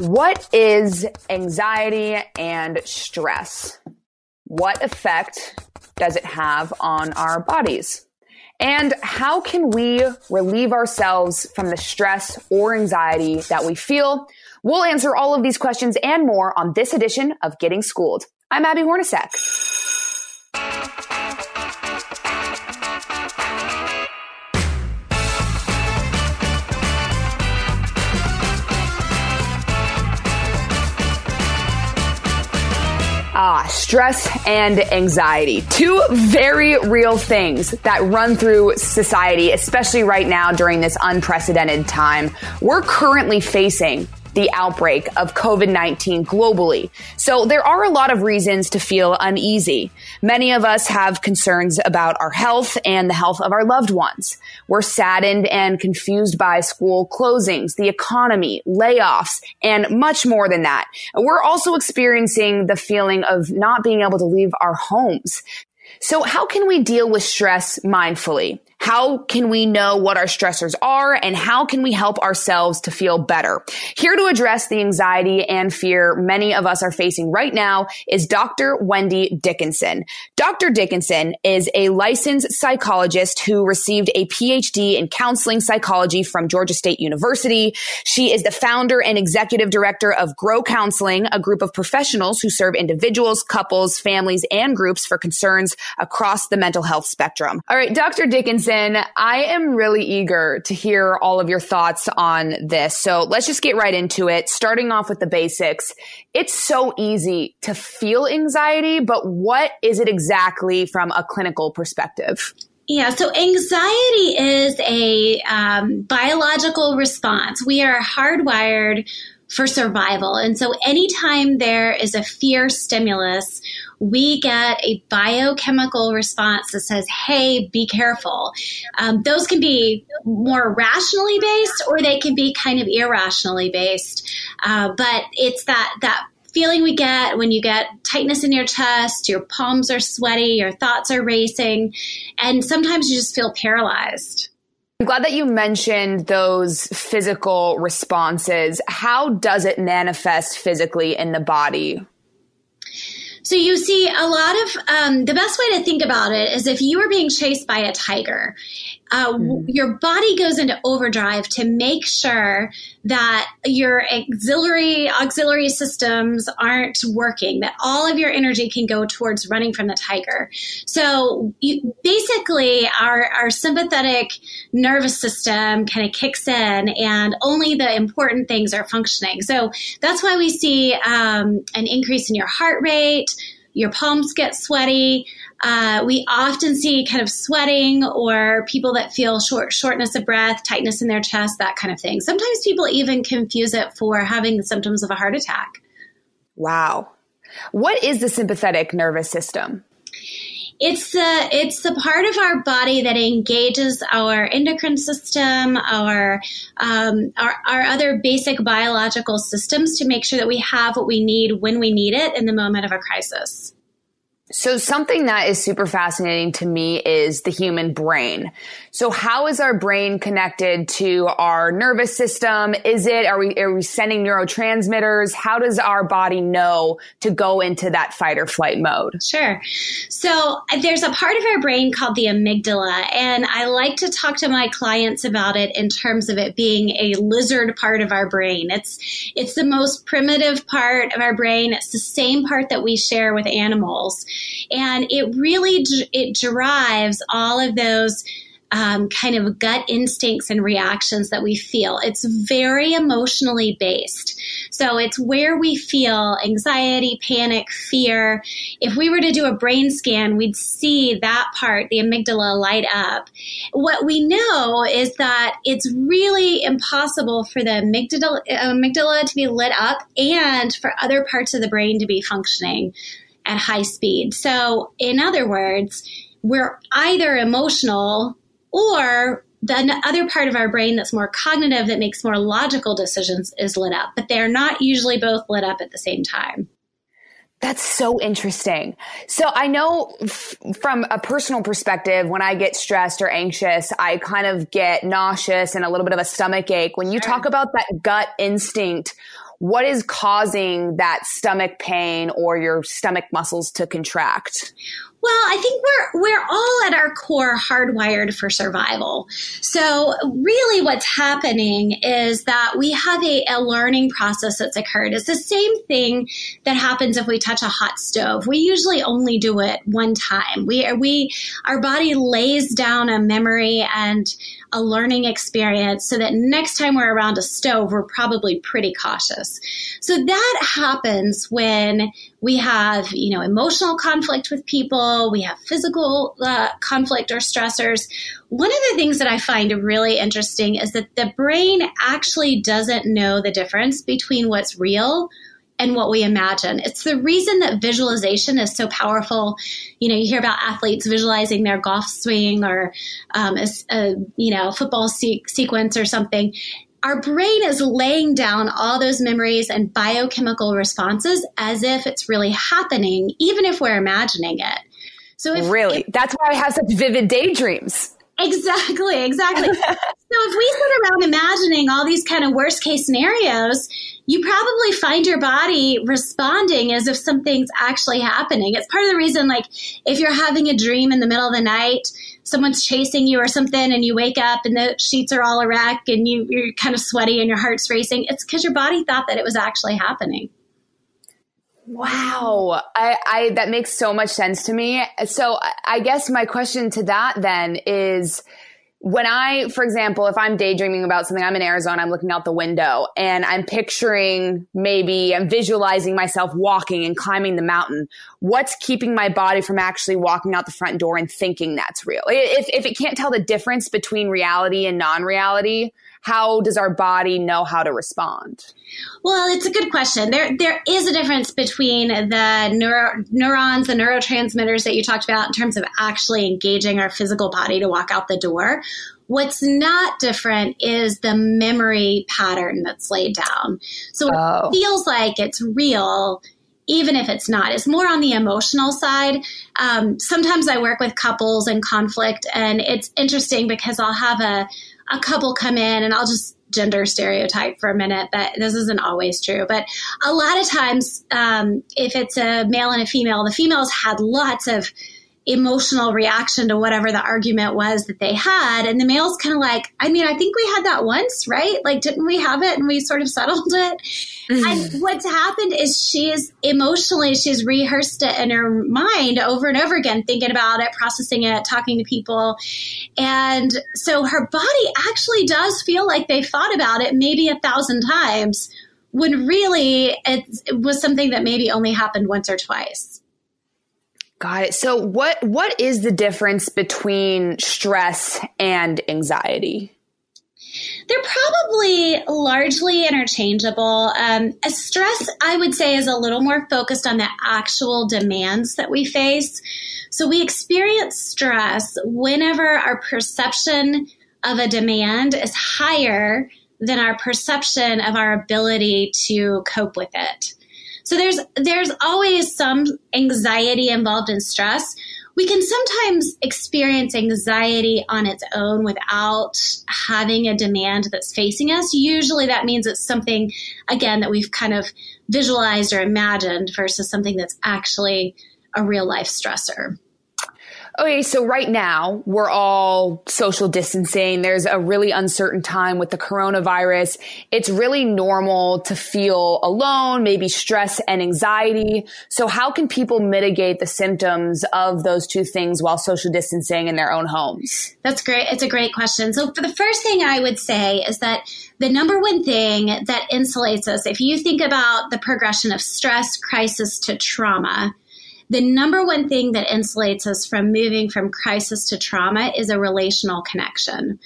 What is anxiety and stress? What effect does it have on our bodies? And how can we relieve ourselves from the stress or anxiety that we feel? We'll answer all of these questions and more on this edition of Getting Schooled. I'm Abby Hornacek. Stress and anxiety. Two very real things that run through society, especially right now during this unprecedented time. We're currently facing the outbreak of COVID-19 globally. So there are a lot of reasons to feel uneasy. Many of us have concerns about our health and the health of our loved ones. We're saddened and confused by school closings, the economy, layoffs, and much more than that. We're also experiencing the feeling of not being able to leave our homes. So how can we deal with stress mindfully? How can we know what our stressors are and how can we help ourselves to feel better? Here to address the anxiety and fear many of us are facing right now is Dr. Wendy Dickinson. Dr. Dickinson is a licensed psychologist who received a PhD in counseling psychology from Georgia State University. She is the founder and executive director of Grow Counseling, a group of professionals who serve individuals, couples, families, and groups for concerns across the mental health spectrum. All right, Dr. Dickinson I am really eager to hear all of your thoughts on this. So let's just get right into it. Starting off with the basics. It's so easy to feel anxiety, but what is it exactly from a clinical perspective? Yeah, so anxiety is a um, biological response. We are hardwired for survival. And so anytime there is a fear stimulus, we get a biochemical response that says, hey, be careful. Um, those can be more rationally based or they can be kind of irrationally based. Uh, but it's that, that feeling we get when you get tightness in your chest, your palms are sweaty, your thoughts are racing, and sometimes you just feel paralyzed. I'm glad that you mentioned those physical responses. How does it manifest physically in the body? So you see a lot of um, the best way to think about it is if you were being chased by a tiger uh, mm. your body goes into overdrive to make sure that your auxiliary auxiliary systems aren't working that all of your energy can go towards running from the tiger so you, basically our, our sympathetic nervous system kind of kicks in and only the important things are functioning so that's why we see um, an increase in your heart rate your palms get sweaty uh, we often see kind of sweating or people that feel short shortness of breath, tightness in their chest, that kind of thing. Sometimes people even confuse it for having the symptoms of a heart attack. Wow. What is the sympathetic nervous system? It's the it's the part of our body that engages our endocrine system, our, um, our our other basic biological systems to make sure that we have what we need when we need it in the moment of a crisis. So something that is super fascinating to me is the human brain. So how is our brain connected to our nervous system? Is it, are we, are we sending neurotransmitters? How does our body know to go into that fight or flight mode? Sure. So there's a part of our brain called the amygdala, and I like to talk to my clients about it in terms of it being a lizard part of our brain. It's, it's the most primitive part of our brain. It's the same part that we share with animals and it really it drives all of those um, kind of gut instincts and reactions that we feel. It's very emotionally based. So it's where we feel anxiety, panic, fear. If we were to do a brain scan, we'd see that part, the amygdala, light up. What we know is that it's really impossible for the amygdala, amygdala to be lit up and for other parts of the brain to be functioning at high speed. So, in other words, we're either emotional or the other part of our brain that's more cognitive that makes more logical decisions is lit up, but they're not usually both lit up at the same time. That's so interesting. So I know f- from a personal perspective, when I get stressed or anxious, I kind of get nauseous and a little bit of a stomach ache. When you sure. talk about that gut instinct, what is causing that stomach pain or your stomach muscles to contract? Well, I think we're we're all at our core hardwired for survival. So really what's happening is that we have a, a learning process that's occurred. It's the same thing that happens if we touch a hot stove. We usually only do it one time. We we our body lays down a memory and a learning experience so that next time we're around a stove, we're probably pretty cautious. So that happens when we have, you know, emotional conflict with people, we have physical uh, conflict or stressors. One of the things that I find really interesting is that the brain actually doesn't know the difference between what's real and what we imagine. It's the reason that visualization is so powerful. You know, you hear about athletes visualizing their golf swing or um, a, a, you know football se- sequence or something. Our brain is laying down all those memories and biochemical responses as if it's really happening, even if we're imagining it. So if, really, if, that's why I have such vivid daydreams. Exactly, exactly. so if we sit around imagining all these kind of worst case scenarios, you probably find your body responding as if something's actually happening. It's part of the reason, like, if you're having a dream in the middle of the night, someone's chasing you or something, and you wake up and the sheets are all a wreck and you, you're kind of sweaty and your heart's racing, it's because your body thought that it was actually happening. Wow. I, I, that makes so much sense to me. So I guess my question to that then is, when I, for example, if I'm daydreaming about something, I'm in Arizona, I'm looking out the window and I'm picturing maybe I'm visualizing myself walking and climbing the mountain. What's keeping my body from actually walking out the front door and thinking that's real? If, if it can't tell the difference between reality and non reality, how does our body know how to respond? Well, it's a good question. There, there is a difference between the neuro, neurons, the neurotransmitters that you talked about in terms of actually engaging our physical body to walk out the door. What's not different is the memory pattern that's laid down. So oh. it feels like it's real, even if it's not. It's more on the emotional side. Um, sometimes I work with couples in conflict, and it's interesting because I'll have a, a couple come in, and I'll just gender stereotype for a minute that this isn't always true. But a lot of times um, if it's a male and a female the females had lots of emotional reaction to whatever the argument was that they had. And the male's kind of like, I mean, I think we had that once, right? Like, didn't we have it and we sort of settled it? Mm-hmm. And what's happened is she's emotionally, she's rehearsed it in her mind over and over again, thinking about it, processing it, talking to people. And so her body actually does feel like they thought about it maybe a thousand times when really it was something that maybe only happened once or twice. Got it. So what what is the difference between stress and anxiety? They're probably largely interchangeable. Um, stress, I would say, is a little more focused on the actual demands that we face. So we experience stress whenever our perception of a demand is higher than our perception of our ability to cope with it. So there's there's always some anxiety involved in stress. We can sometimes experience anxiety on its own without having a demand that's facing us. Usually that means it's something again that we've kind of visualized or imagined versus something that's actually a real life stressor. Okay, so right now we're all social distancing. There's a really uncertain time with the coronavirus. It's really normal to feel alone, maybe stress and anxiety. So how can people mitigate the symptoms of those two things while social distancing in their own homes? That's great. It's a great question. So for the first thing I would say is that the number one thing that insulates us, if you think about the progression of stress, crisis to trauma, the number one thing that insulates us from moving from crisis to trauma is a relational connection.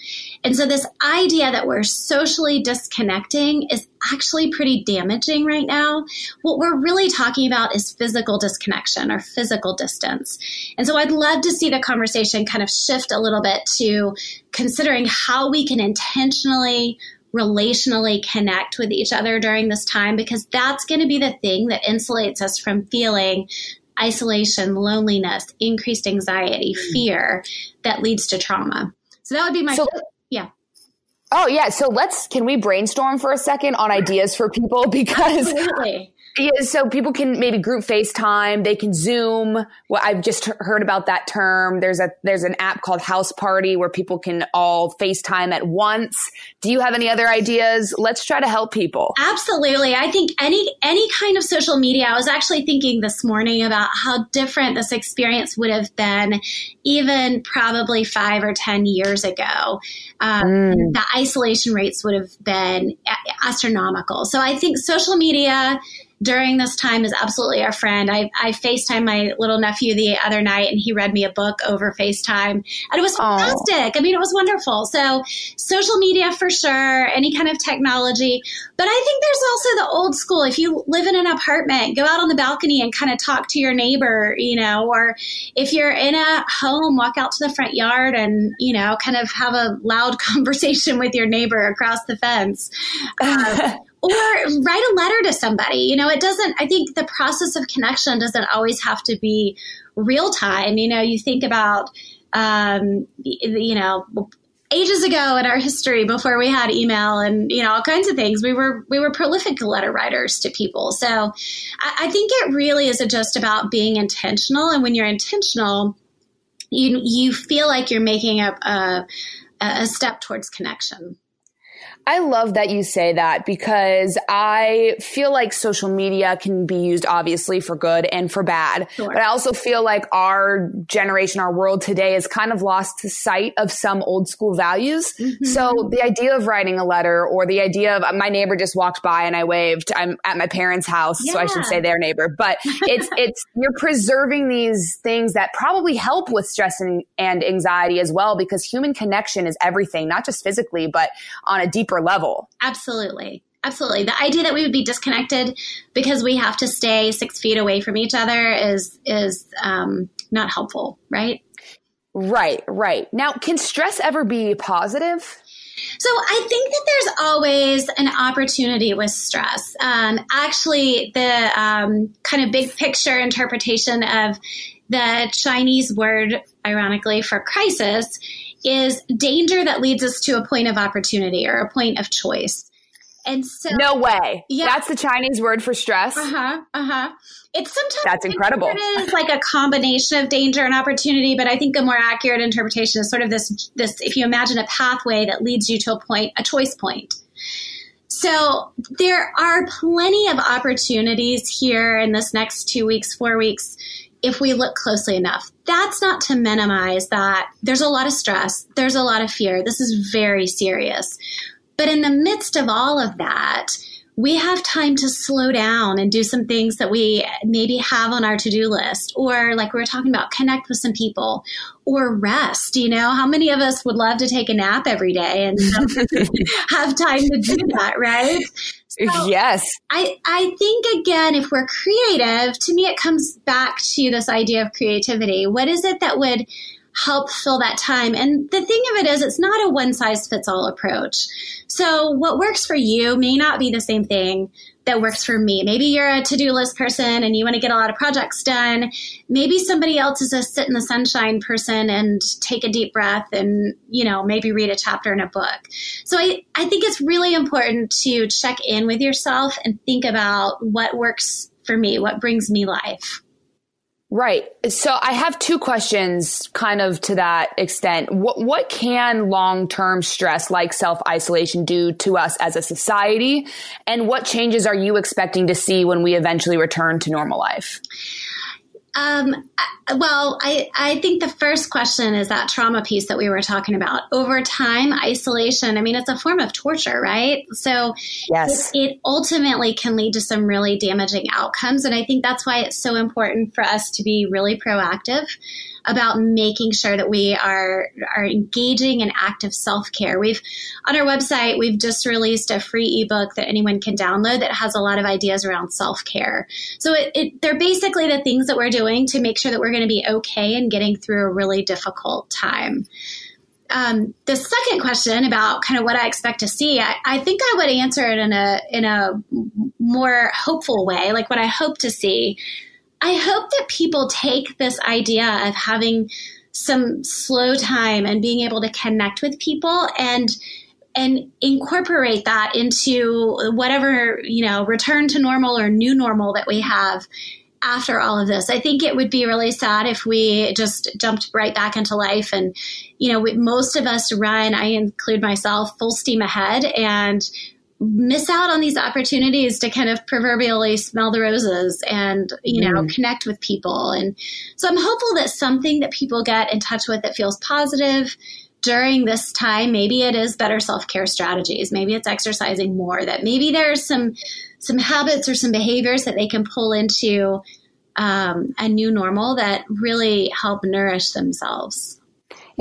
And so, this idea that we're socially disconnecting is actually pretty damaging right now. What we're really talking about is physical disconnection or physical distance. And so, I'd love to see the conversation kind of shift a little bit to considering how we can intentionally relationally connect with each other during this time because that's going to be the thing that insulates us from feeling isolation, loneliness, increased anxiety, mm. fear that leads to trauma. So that would be my so, yeah. Oh yeah, so let's can we brainstorm for a second on ideas for people because Absolutely. Yeah, so people can maybe group FaceTime. They can Zoom. Well, I've just heard about that term. There's a there's an app called House Party where people can all FaceTime at once. Do you have any other ideas? Let's try to help people. Absolutely. I think any any kind of social media. I was actually thinking this morning about how different this experience would have been, even probably five or ten years ago. Um, mm. The isolation rates would have been astronomical. So I think social media during this time is absolutely our friend. I, I FaceTime my little nephew the other night and he read me a book over FaceTime and it was fantastic. Aww. I mean, it was wonderful. So social media for sure, any kind of technology. But I think there's also the old school. If you live in an apartment, go out on the balcony and kind of talk to your neighbor, you know, or if you're in a home, walk out to the front yard and, you know, kind of have a loud conversation with your neighbor across the fence. Um, or write a letter to somebody. You know, it doesn't, I think the process of connection doesn't always have to be real time. You know, you think about, um, you know, ages ago in our history before we had email and you know all kinds of things we were we were prolific letter writers to people so I, I think it really is just about being intentional and when you're intentional you you feel like you're making a, a, a step towards connection I love that you say that because I feel like social media can be used obviously for good and for bad. Sure. But I also feel like our generation, our world today has kind of lost sight of some old school values. Mm-hmm. So the idea of writing a letter or the idea of my neighbor just walked by and I waved. I'm at my parents' house, yeah. so I should say their neighbor. But it's it's you're preserving these things that probably help with stress and, and anxiety as well because human connection is everything, not just physically, but on a deeper deeper level. Absolutely. Absolutely. The idea that we would be disconnected because we have to stay six feet away from each other is is um, not helpful, right? Right, right. Now, can stress ever be positive? So I think that there's always an opportunity with stress. Um, actually, the um, kind of big picture interpretation of the Chinese word, ironically, for crisis is danger that leads us to a point of opportunity or a point of choice. And so, no way. Yeah, that's the Chinese word for stress. Uh huh. Uh huh. It's sometimes that's incredible. It is like a combination of danger and opportunity, but I think a more accurate interpretation is sort of this. This, if you imagine a pathway that leads you to a point, a choice point. So there are plenty of opportunities here in this next two weeks, four weeks if we look closely enough. That's not to minimize that there's a lot of stress, there's a lot of fear. This is very serious. But in the midst of all of that, we have time to slow down and do some things that we maybe have on our to-do list. Or like we were talking about connect with some people. Or rest you know? How many of us would love to take a nap every day and have time to do that right? So yes. I i think again if we're creative to me it comes back to this idea of creativity. What is it that would help fill that time. And the thing of it is, it's not a one size fits all approach. So what works for you may not be the same thing that works for me. Maybe you're a to do list person and you want to get a lot of projects done. Maybe somebody else is a sit in the sunshine person and take a deep breath and, you know, maybe read a chapter in a book. So I, I think it's really important to check in with yourself and think about what works for me, what brings me life. Right. So I have two questions kind of to that extent. What, what can long-term stress like self-isolation do to us as a society? And what changes are you expecting to see when we eventually return to normal life? Um, well, I, I think the first question is that trauma piece that we were talking about. Over time, isolation, I mean, it's a form of torture, right? So yes. it, it ultimately can lead to some really damaging outcomes. And I think that's why it's so important for us to be really proactive about making sure that we are are engaging in active self care. We've on our website we've just released a free ebook that anyone can download that has a lot of ideas around self care. So it, it, they're basically the things that we're doing to make sure that we're going to be okay and getting through a really difficult time. Um, the second question about kind of what I expect to see, I, I, think I would answer it in a in a more hopeful way, like what I hope to see I hope that people take this idea of having some slow time and being able to connect with people and and incorporate that into whatever, you know, return to normal or new normal that we have after all of this. I think it would be really sad if we just jumped right back into life. And, you know, we, most of us run, I include myself, full steam ahead and miss out on these opportunities to kind of proverbially smell the roses and you know mm. connect with people. And so i'm hopeful that something that people get in touch with that feels positive during this time maybe it is better self-care strategies. Maybe it's exercising more that maybe there's some some habits or some behaviors that they can pull into um, a new normal that really help nourish themselves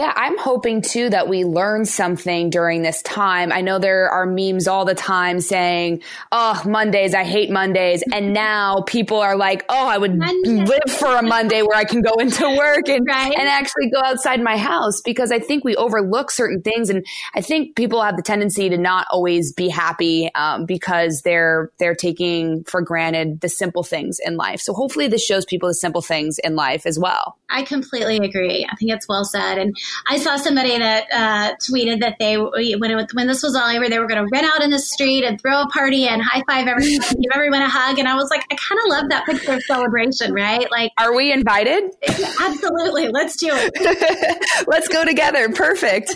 yeah, I'm hoping too that we learn something during this time. I know there are memes all the time saying, "Oh, Mondays, I hate Mondays." And now people are like, "Oh, I would Monday. live for a Monday where I can go into work and right? and actually go outside my house because I think we overlook certain things and I think people have the tendency to not always be happy um, because they're they're taking for granted the simple things in life. So hopefully this shows people the simple things in life as well. I completely agree. I think it's well said and I saw somebody that uh, tweeted that they when it, when this was all over, they were going to run out in the street and throw a party and high five everyone, give everyone a hug, and I was like, I kind of love that picture of celebration, right? Like, are we invited? Absolutely, let's do it. let's go together. Perfect.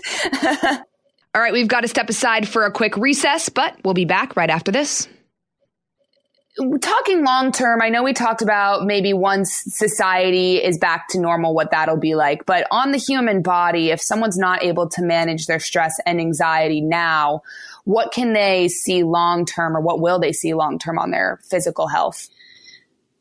all right, we've got to step aside for a quick recess, but we'll be back right after this talking long term, I know we talked about maybe once society is back to normal, what that'll be like. But on the human body, if someone's not able to manage their stress and anxiety now, what can they see long term or what will they see long term on their physical health?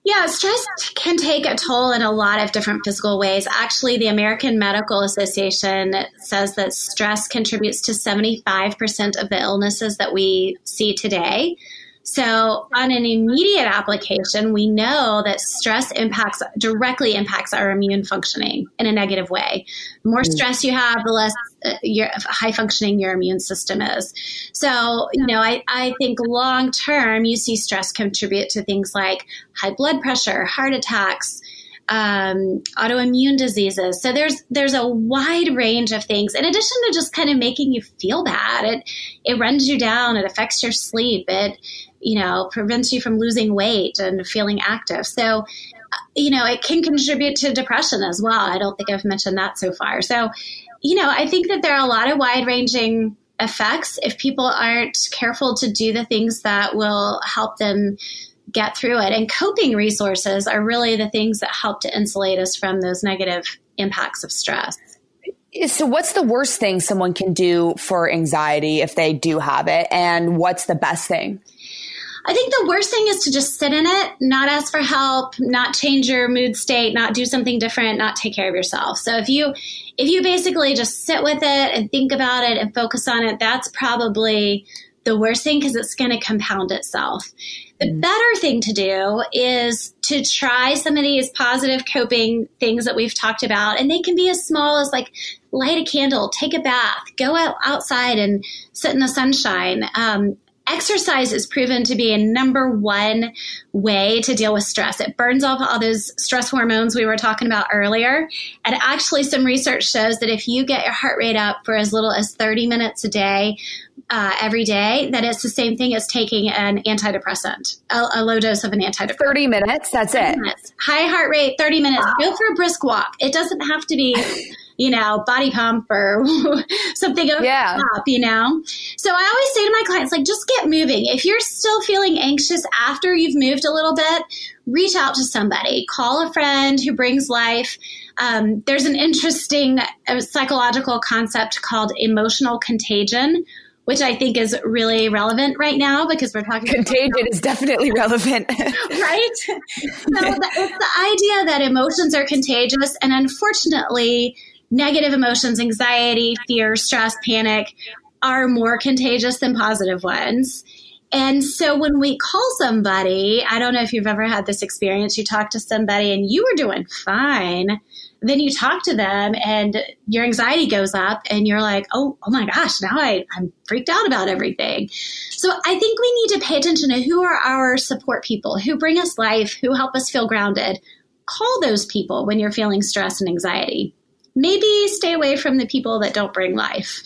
Yeah, stress can take a toll in a lot of different physical ways. Actually, the American Medical Association says that stress contributes to 75% of the illnesses that we see today. So, on an immediate application, we know that stress impacts directly impacts our immune functioning in a negative way. The more mm. stress you have, the less uh, your, high functioning your immune system is. So, you know, I, I think long term, you see stress contribute to things like high blood pressure, heart attacks, um, autoimmune diseases. So there's there's a wide range of things. In addition to just kind of making you feel bad, it it runs you down. It affects your sleep. It you know, prevents you from losing weight and feeling active. So, uh, you know, it can contribute to depression as well. I don't think I've mentioned that so far. So, you know, I think that there are a lot of wide ranging effects if people aren't careful to do the things that will help them get through it. And coping resources are really the things that help to insulate us from those negative impacts of stress. So, what's the worst thing someone can do for anxiety if they do have it? And what's the best thing? I think the worst thing is to just sit in it, not ask for help, not change your mood state, not do something different, not take care of yourself. So if you if you basically just sit with it and think about it and focus on it, that's probably the worst thing because it's going to compound itself. The mm-hmm. better thing to do is to try some of these positive coping things that we've talked about. And they can be as small as like light a candle, take a bath, go out outside and sit in the sunshine. Um, exercise is proven to be a number one way to deal with stress. It burns off all those stress hormones we were talking about earlier. And actually, some research shows that if you get your heart rate up for as little as 30 minutes a day, uh, every day, that it's the same thing as taking an antidepressant, a, a low dose of an antidepressant. 30 minutes, that's it. Minutes. High heart rate, 30 minutes. Wow. Go for a brisk walk. It doesn't have to be you know, body pump or something yeah. top, you know? So I always say to my clients, like, just get moving. If you're still feeling anxious after you've moved a little bit, reach out to somebody, call a friend who brings life. Um, there's an interesting uh, psychological concept called emotional contagion, which I think is really relevant right now because we're talking. Contagion is definitely relevant, right? So the, it's the idea that emotions are contagious, and unfortunately, negative emotions, anxiety, fear, stress, panic are more contagious than positive ones. And so when we call somebody, I don't know if you've ever had this experience, you talk to somebody and you were doing fine. Then you talk to them and your anxiety goes up and you're like, oh, oh my gosh, now I, I'm freaked out about everything. So I think we need to pay attention to who are our support people, who bring us life, who help us feel grounded. Call those people when you're feeling stress and anxiety maybe stay away from the people that don't bring life.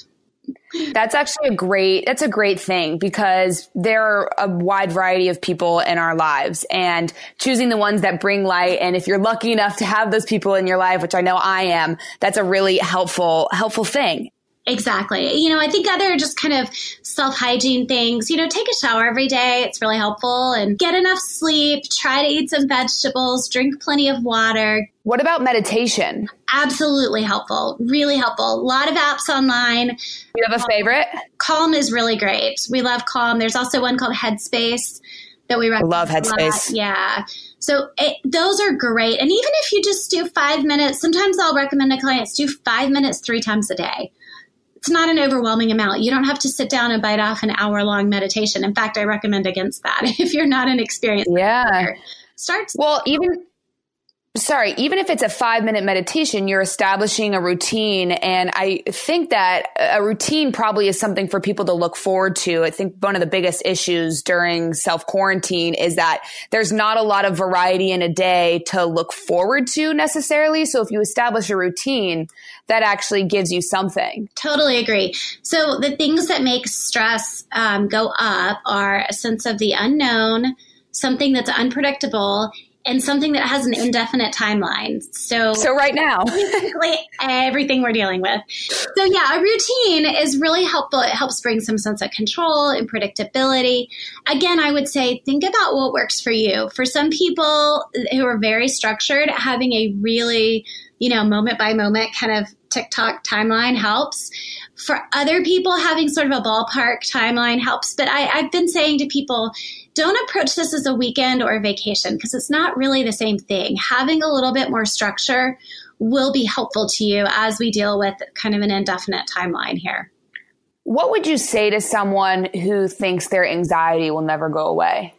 That's actually a great that's a great thing because there are a wide variety of people in our lives and choosing the ones that bring light and if you're lucky enough to have those people in your life which I know I am that's a really helpful helpful thing. Exactly. You know, I think other just kind of self hygiene things, you know, take a shower every day. It's really helpful and get enough sleep. Try to eat some vegetables, drink plenty of water. What about meditation? Absolutely helpful. Really helpful. A lot of apps online. You have a favorite? Calm is really great. We love Calm. There's also one called Headspace that we recommend. Love Headspace. Yeah. So it, those are great. And even if you just do five minutes, sometimes I'll recommend to clients do five minutes three times a day it's not an overwhelming amount. You don't have to sit down and bite off an hour long meditation. In fact, I recommend against that if you're not an experienced. Yeah. Start. Well, even sorry, even if it's a five minute meditation, you're establishing a routine. And I think that a routine probably is something for people to look forward to. I think one of the biggest issues during self quarantine is that there's not a lot of variety in a day to look forward to necessarily. So if you establish a routine, that actually gives you something. Totally agree. So the things that make stress um, go up are a sense of the unknown, something that's unpredictable, and something that has an indefinite timeline. So, so right now, basically everything we're dealing with. So, yeah, a routine is really helpful. It helps bring some sense of control and predictability. Again, I would say think about what works for you. For some people who are very structured, having a really you know, moment by moment kind of TikTok timeline helps. For other people, having sort of a ballpark timeline helps. But I, I've been saying to people, don't approach this as a weekend or a vacation because it's not really the same thing. Having a little bit more structure will be helpful to you as we deal with kind of an indefinite timeline here. What would you say to someone who thinks their anxiety will never go away?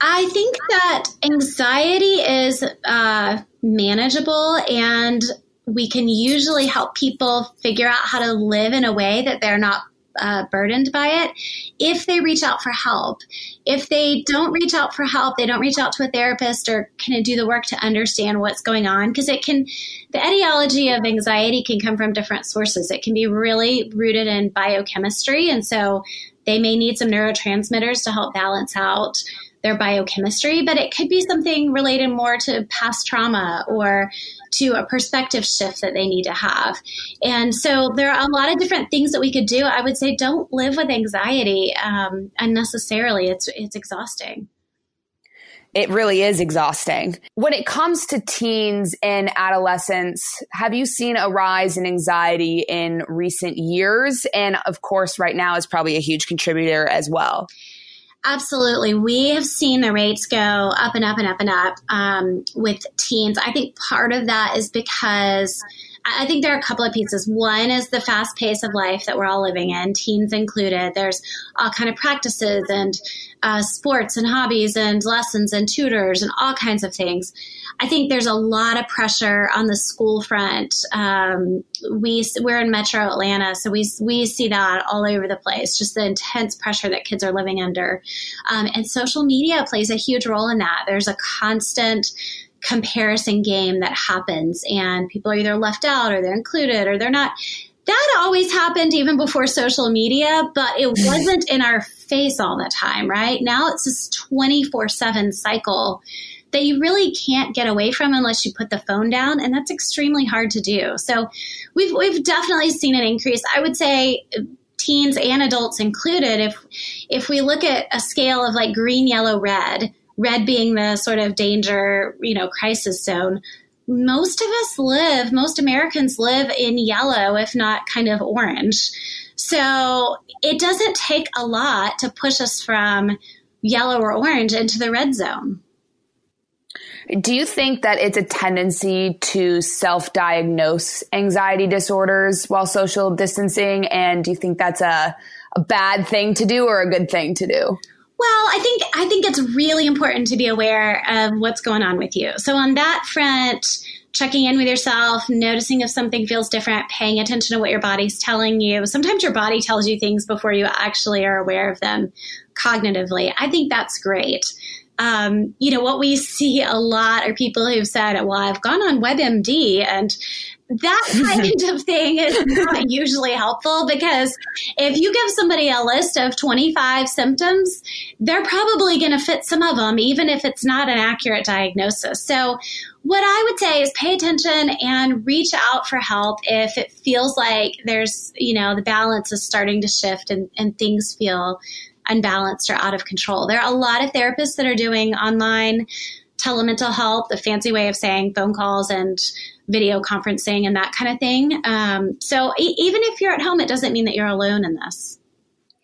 I think that anxiety is uh, manageable and we can usually help people figure out how to live in a way that they're not uh, burdened by it if they reach out for help. If they don't reach out for help, they don't reach out to a therapist or kind of do the work to understand what's going on because it can, the etiology of anxiety can come from different sources. It can be really rooted in biochemistry. And so they may need some neurotransmitters to help balance out their biochemistry, but it could be something related more to past trauma or to a perspective shift that they need to have. And so there are a lot of different things that we could do. I would say don't live with anxiety um, unnecessarily. It's it's exhausting. It really is exhausting. When it comes to teens and adolescents, have you seen a rise in anxiety in recent years? And of course, right now is probably a huge contributor as well. Absolutely. We have seen the rates go up and up and up and up um, with teens. I think part of that is because I think there are a couple of pieces. One is the fast pace of life that we're all living in, teens included. There's all kind of practices and uh, sports and hobbies and lessons and tutors and all kinds of things. I think there's a lot of pressure on the school front. Um, we we're in Metro Atlanta, so we we see that all over the place. Just the intense pressure that kids are living under, um, and social media plays a huge role in that. There's a constant comparison game that happens, and people are either left out or they're included or they're not that always happened even before social media, but it wasn't in our face all the time, right? Now it's this 24 7 cycle that you really can't get away from unless you put the phone down, and that's extremely hard to do. So we've we've definitely seen an increase. I would say teens and adults included if if we look at a scale of like green, yellow, red, red being the sort of danger, you know, crisis zone, most of us live, most Americans live in yellow, if not kind of orange. So it doesn't take a lot to push us from yellow or orange into the red zone. Do you think that it's a tendency to self diagnose anxiety disorders while social distancing? And do you think that's a, a bad thing to do or a good thing to do? Well, I think I think it's really important to be aware of what's going on with you. So on that front, checking in with yourself, noticing if something feels different, paying attention to what your body's telling you. Sometimes your body tells you things before you actually are aware of them cognitively. I think that's great. Um, you know, what we see a lot are people who've said, well, I've gone on WebMD and that kind of thing is not usually helpful because if you give somebody a list of 25 symptoms, they're probably going to fit some of them, even if it's not an accurate diagnosis. So, what I would say is pay attention and reach out for help if it feels like there's, you know, the balance is starting to shift and, and things feel unbalanced or out of control. There are a lot of therapists that are doing online telemental health, the fancy way of saying phone calls and video conferencing and that kind of thing. Um, so e- even if you're at home, it doesn't mean that you're alone in this.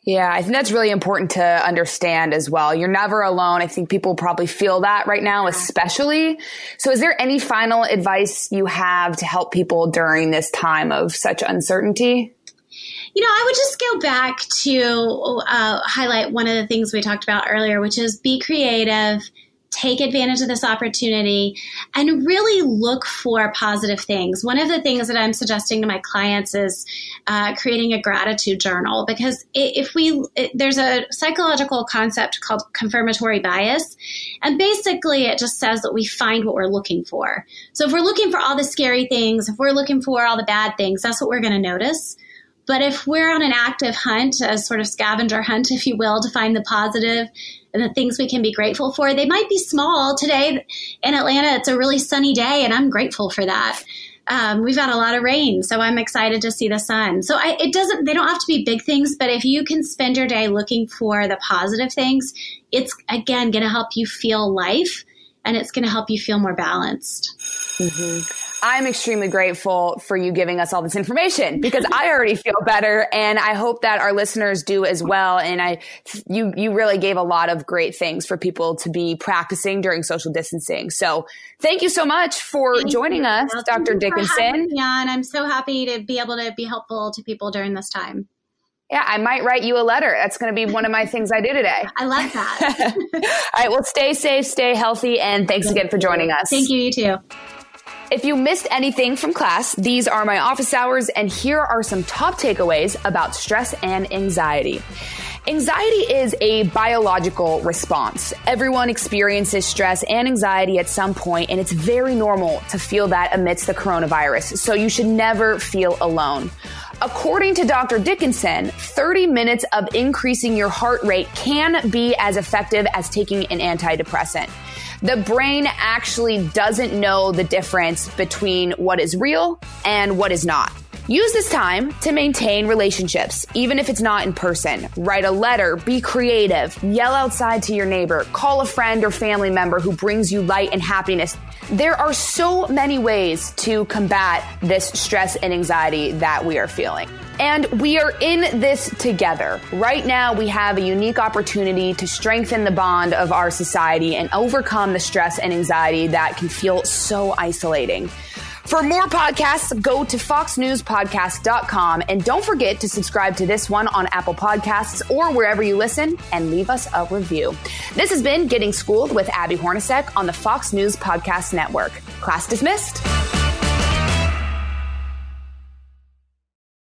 Yeah, I think that's really important to understand as well. You're never alone. I think people probably feel that right now, especially. So, is there any final advice you have to help people during this time of such uncertainty? You know, I would just go back to uh, highlight one of the things we talked about earlier, which is be creative take advantage of this opportunity and really look for positive things. One of the things that I'm suggesting to my clients is uh, creating a gratitude journal because if we, it, there's a psychological concept called confirmatory bias. And basically, it just says that we find what we're looking for. So if we're looking for all the scary things, if we're looking for all the bad things, that's what we're going to notice. But if we're on an active hunt, a sort of scavenger hunt, if you will, to find the positive and the things we can be grateful for, they might be small. Today in Atlanta, it's a really sunny day, and I'm grateful for that. Um, we've had a lot of rain, so I'm excited to see the sun. So I, it doesn't, they don't have to be big things, but if you can spend your day looking for the positive things, it's again going to help you feel life and it's going to help you feel more balanced. Mm-hmm. I'm extremely grateful for you giving us all this information because I already feel better and I hope that our listeners do as well. And I, you, you really gave a lot of great things for people to be practicing during social distancing. So thank you so much for thank joining you. us, well, Dr. Dickinson. Yeah, and I'm so happy to be able to be helpful to people during this time. Yeah, I might write you a letter. That's going to be one of my things I do today. I love that. All right. Well, stay safe, stay healthy, and thanks again for joining us. Thank you. You too. If you missed anything from class, these are my office hours, and here are some top takeaways about stress and anxiety. Anxiety is a biological response. Everyone experiences stress and anxiety at some point, and it's very normal to feel that amidst the coronavirus. So you should never feel alone. According to Dr. Dickinson, 30 minutes of increasing your heart rate can be as effective as taking an antidepressant the brain actually doesn't know the difference between what is real and what is not. Use this time to maintain relationships, even if it's not in person. Write a letter, be creative, yell outside to your neighbor, call a friend or family member who brings you light and happiness. There are so many ways to combat this stress and anxiety that we are feeling. And we are in this together. Right now, we have a unique opportunity to strengthen the bond of our society and overcome the stress and anxiety that can feel so isolating. For more podcasts, go to foxnewspodcast.com and don't forget to subscribe to this one on Apple Podcasts or wherever you listen and leave us a review. This has been Getting Schooled with Abby Hornacek on the Fox News Podcast Network. Class dismissed.